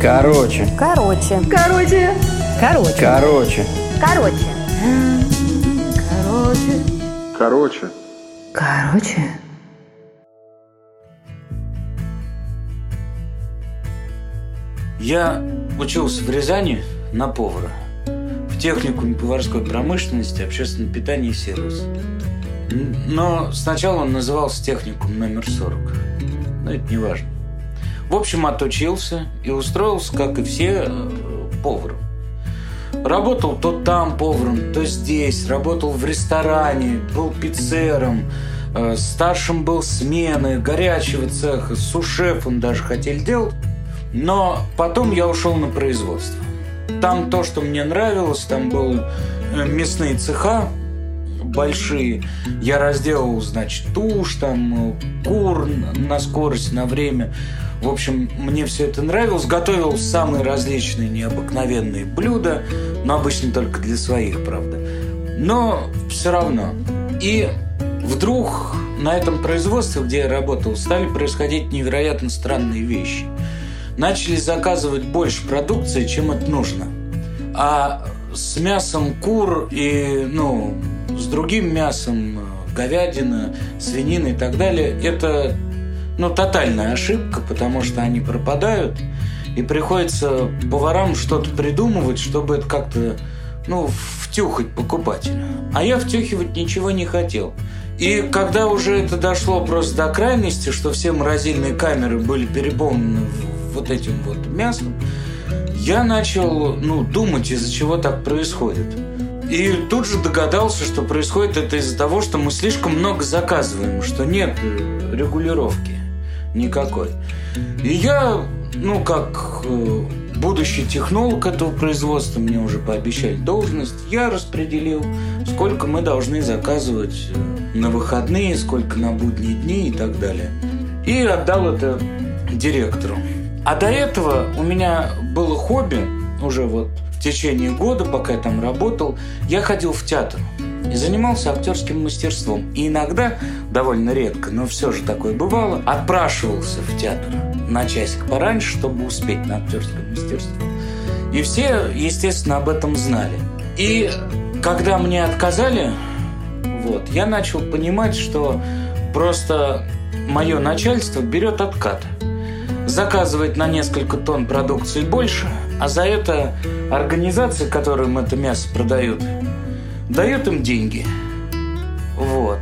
Короче. Короче. Короче. Короче. Короче. Короче. Короче. Короче. Короче. Я учился в Рязани на повара. В техникуме поварской промышленности, общественного питания и сервиса. Н- Но сначала он назывался техникум номер 40. Но это не важно. В общем, отучился и устроился, как и все, э, поваром. Работал то там поваром, то здесь. Работал в ресторане, был пиццером. э, Старшим был смены, горячего цеха, сушефом даже хотели делать. Но потом я ушел на производство. Там то, что мне нравилось, там были э, мясные цеха большие. Я разделал, значит, тушь, там, кур на скорость, на время. В общем, мне все это нравилось. Готовил самые различные необыкновенные блюда, но обычно только для своих, правда. Но все равно. И вдруг на этом производстве, где я работал, стали происходить невероятно странные вещи. Начали заказывать больше продукции, чем это нужно. А с мясом кур и, ну, с другим мясом, э, говядина, свинина и так далее, это, ну, тотальная ошибка, потому что они пропадают, и приходится поварам что-то придумывать, чтобы это как-то, ну, втюхать покупателя. А я втюхивать ничего не хотел. И когда уже это дошло просто до крайности, что все морозильные камеры были переполнены вот этим вот мясом, я начал ну, думать, из-за чего так происходит. И тут же догадался, что происходит это из-за того, что мы слишком много заказываем, что нет регулировки никакой. И я, ну, как э, будущий технолог этого производства, мне уже пообещали должность, я распределил, сколько мы должны заказывать э, на выходные, сколько на будние дни и так далее. И отдал это директору. А до этого у меня было хобби, уже вот в течение года, пока я там работал, я ходил в театр и занимался актерским мастерством. И иногда, довольно редко, но все же такое бывало, отпрашивался в театр на часик пораньше, чтобы успеть на актерское мастерство. И все, естественно, об этом знали. И когда мне отказали, вот, я начал понимать, что просто мое начальство берет откат заказывает на несколько тонн продукции больше, а за это организации, которым это мясо продают, дают им деньги. Вот.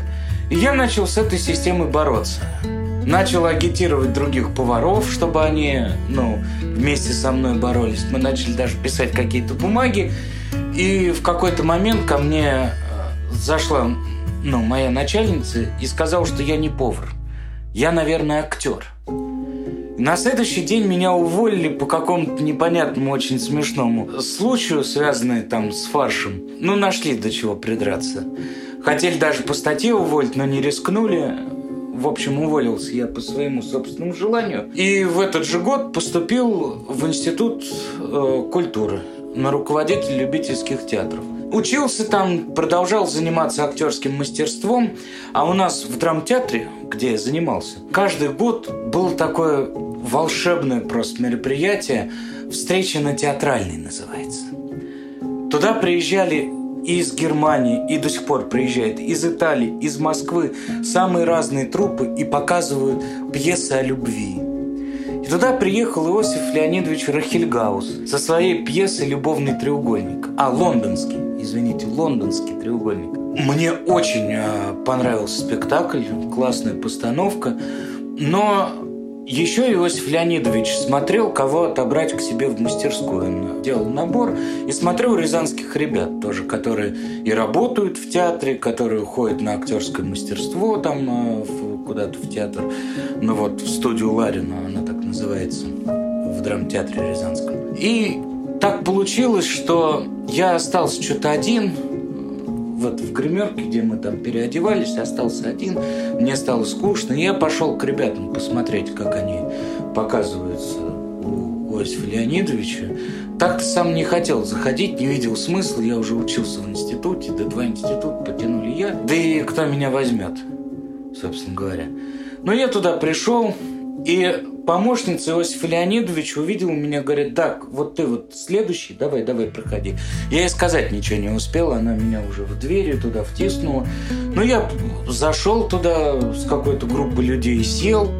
И я начал с этой системой бороться. Начал агитировать других поваров, чтобы они, ну, вместе со мной боролись. Мы начали даже писать какие-то бумаги. И в какой-то момент ко мне э, зашла, ну, моя начальница и сказала, что я не повар. Я, наверное, актер. На следующий день меня уволили по какому-то непонятному, очень смешному случаю, связанному там с фаршем. Ну, нашли до чего придраться. Хотели даже по статье уволить, но не рискнули. В общем, уволился я по своему собственному желанию. И в этот же год поступил в Институт э, культуры на руководитель любительских театров. Учился там, продолжал заниматься актерским мастерством, а у нас в драмтеатре, где я занимался, каждый год было такое волшебное просто мероприятие «Встреча на театральной» называется. Туда приезжали и из Германии, и до сих пор приезжают из Италии, из Москвы самые разные трупы и показывают пьесы о любви. И туда приехал Иосиф Леонидович Рахельгаус со своей пьесой «Любовный треугольник». А, лондонский, извините, лондонский треугольник. Мне очень э, понравился спектакль, классная постановка, но еще Иосиф Леонидович смотрел, кого отобрать к себе в мастерскую. Он делал набор и смотрел рязанских ребят тоже, которые и работают в театре, которые ходят на актерское мастерство там э, куда-то в театр. Ну вот, в студию Ларина, она так называется, в драмтеатре Рязанском. И так получилось, что я остался что-то один, вот в гримерке, где мы там переодевались, остался один. Мне стало скучно, и я пошел к ребятам посмотреть, как они показываются у Иосифа Леонидовича. Так-то сам не хотел заходить, не видел смысла. Я уже учился в институте, до два института потянули я. Да и кто меня возьмет, собственно говоря. Но я туда пришел, и помощница Иосиф Леонидович увидел меня, говорит, так, вот ты вот следующий, давай, давай, проходи. Я ей сказать ничего не успела, она меня уже в двери туда втиснула. Ну, я зашел туда с какой-то группой людей и сел.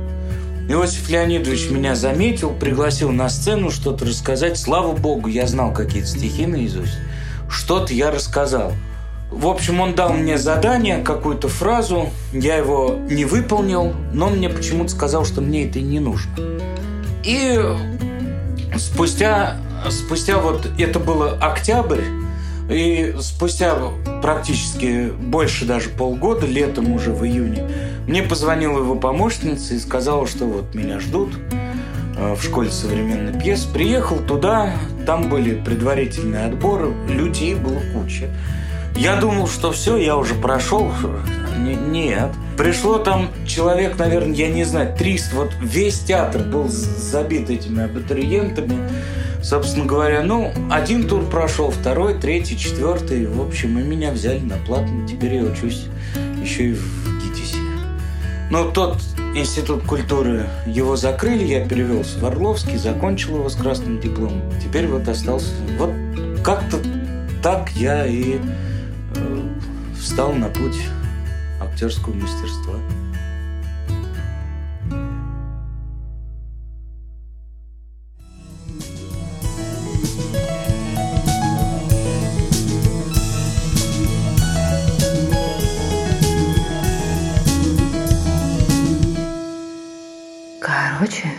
Иосиф Леонидович меня заметил, пригласил на сцену что-то рассказать. Слава богу, я знал какие-то стихи наизусть. Что-то я рассказал. В общем, он дал мне задание, какую-то фразу, я его не выполнил, но он мне почему-то сказал, что мне это не нужно. И спустя, спустя вот, это было октябрь, и спустя практически больше даже полгода, летом уже в июне, мне позвонила его помощница и сказала, что вот меня ждут э, в школе современной пьес. Приехал туда, там были предварительные отборы, людей было куча. Я думал, что все, я уже прошел. Нет. Пришло там человек, наверное, я не знаю, 300. Вот весь театр был забит этими абитуриентами. Собственно говоря, ну, один тур прошел, второй, третий, четвертый. В общем, и меня взяли на платно. Теперь я учусь еще и в ГИТИСе. Но тот институт культуры, его закрыли, я перевелся в Орловский, закончил его с красным дипломом. Теперь вот остался... Вот как-то так я и встал на путь актерского мастерства. Короче,